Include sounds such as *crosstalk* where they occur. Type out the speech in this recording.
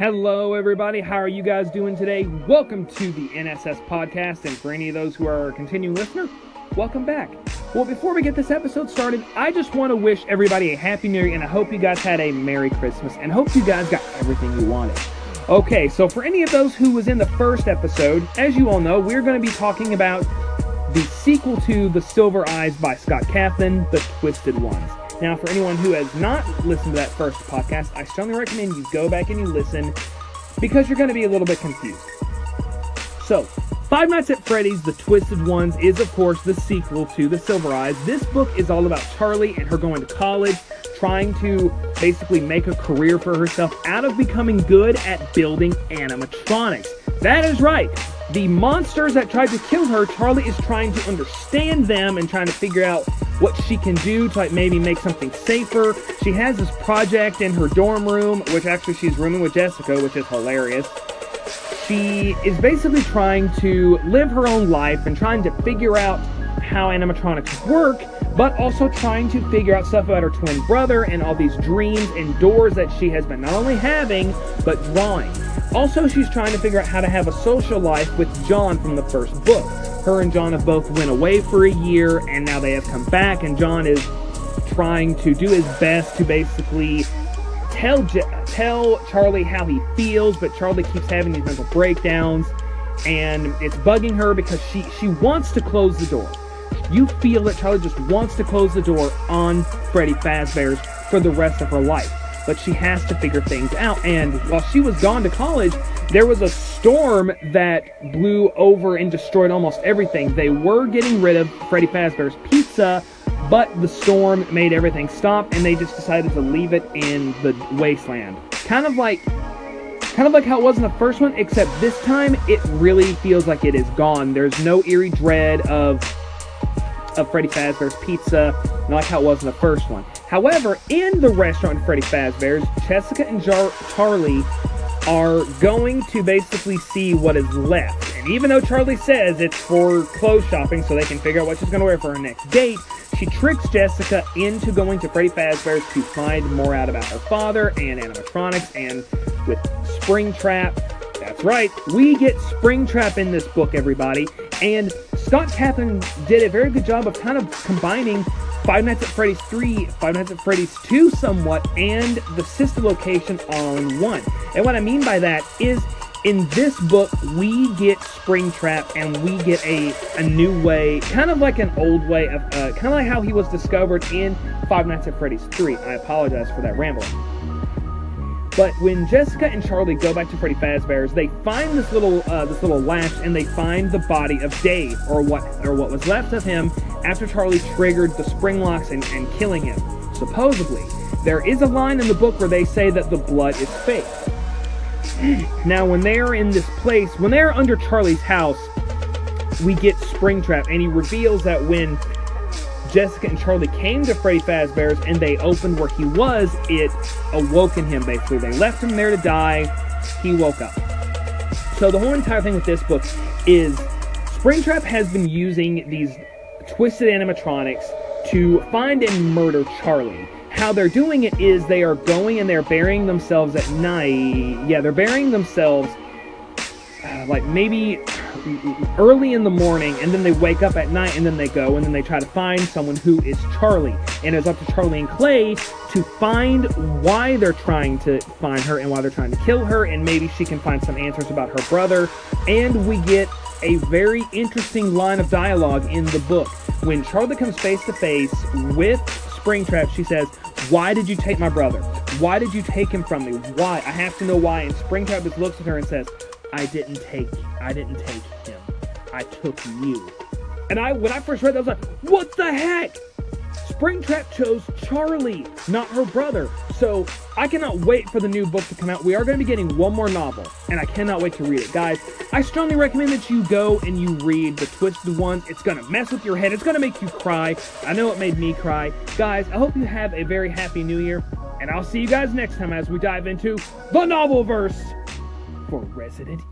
Hello, everybody. How are you guys doing today? Welcome to the NSS podcast. And for any of those who are a continuing listener, welcome back. Well, before we get this episode started, I just want to wish everybody a happy new year and I hope you guys had a Merry Christmas and hope you guys got everything you wanted. Okay, so for any of those who was in the first episode, as you all know, we're going to be talking about the sequel to The Silver Eyes by Scott Cawthon, The Twisted Ones. Now, for anyone who has not listened to that first podcast, I strongly recommend you go back and you listen because you're going to be a little bit confused. So, Five Nights at Freddy's The Twisted Ones is, of course, the sequel to The Silver Eyes. This book is all about Charlie and her going to college, trying to basically make a career for herself out of becoming good at building animatronics. That is right. The monsters that tried to kill her, Charlie is trying to understand them and trying to figure out what she can do to like maybe make something safer. She has this project in her dorm room, which actually she's rooming with Jessica, which is hilarious. She is basically trying to live her own life and trying to figure out how animatronics work, but also trying to figure out stuff about her twin brother and all these dreams and doors that she has been not only having, but drawing. Also, she's trying to figure out how to have a social life with John from the first book. Her and John have both went away for a year, and now they have come back, and John is trying to do his best to basically tell tell Charlie how he feels, but Charlie keeps having these mental breakdowns, and it's bugging her because she she wants to close the door. You feel that Charlie just wants to close the door on Freddy Fazbear's for the rest of her life but she has to figure things out. And while she was gone to college, there was a storm that blew over and destroyed almost everything. They were getting rid of Freddy Fazbear's Pizza, but the storm made everything stop, and they just decided to leave it in the wasteland. Kind of like kind of like how it was in the first one, except this time it really feels like it is gone. There's no eerie dread of of Freddy Fazbear's Pizza, like how it was in the first one. However, in the restaurant Freddy Fazbear's, Jessica and Jar- Charlie are going to basically see what is left. And even though Charlie says it's for clothes shopping so they can figure out what she's going to wear for her next date, she tricks Jessica into going to Freddy Fazbear's to find more out about her father and animatronics and with Springtrap. That's right, we get Springtrap in this book, everybody. And Scott Cawthon did a very good job of kind of combining Five Nights at Freddy's 3, Five Nights at Freddy's 2 somewhat, and the sister location all in one. And what I mean by that is in this book, we get Springtrap and we get a, a new way, kind of like an old way of, uh, kind of like how he was discovered in Five Nights at Freddy's 3. I apologize for that rambling. But when Jessica and Charlie go back to Freddy Fazbear's, they find this little uh, this little latch and they find the body of Dave, or what or what was left of him after Charlie triggered the spring locks and, and killing him. Supposedly, there is a line in the book where they say that the blood is fake. *clears throat* now, when they are in this place, when they are under Charlie's house, we get Springtrap, and he reveals that when Jessica and Charlie came to Freddy Fazbear's and they opened where he was, it awoken him basically. They left him there to die. He woke up. So the whole entire thing with this book is Springtrap has been using these twisted animatronics to find and murder Charlie. How they're doing it is they are going and they're burying themselves at night. Yeah, they're burying themselves uh, like maybe early in the morning and then they wake up at night and then they go and then they try to find someone who is Charlie. And it's up to Charlie and Clay to find why they're trying to find her and why they're trying to kill her and maybe she can find some answers about her brother. And we get a very interesting line of dialogue in the book. When Charlie comes face to face with Springtrap, she says, Why did you take my brother? Why did you take him from me? Why? I have to know why. And Springtrap just looks at her and says, I didn't take I didn't take him. I took you. And I when I first read that I was like, what the heck? Springtrap chose Charlie, not her brother. So I cannot wait for the new book to come out. We are going to be getting one more novel, and I cannot wait to read it. Guys, I strongly recommend that you go and you read The Twisted Ones. It's going to mess with your head. It's going to make you cry. I know it made me cry. Guys, I hope you have a very happy new year, and I'll see you guys next time as we dive into the novel verse for Resident.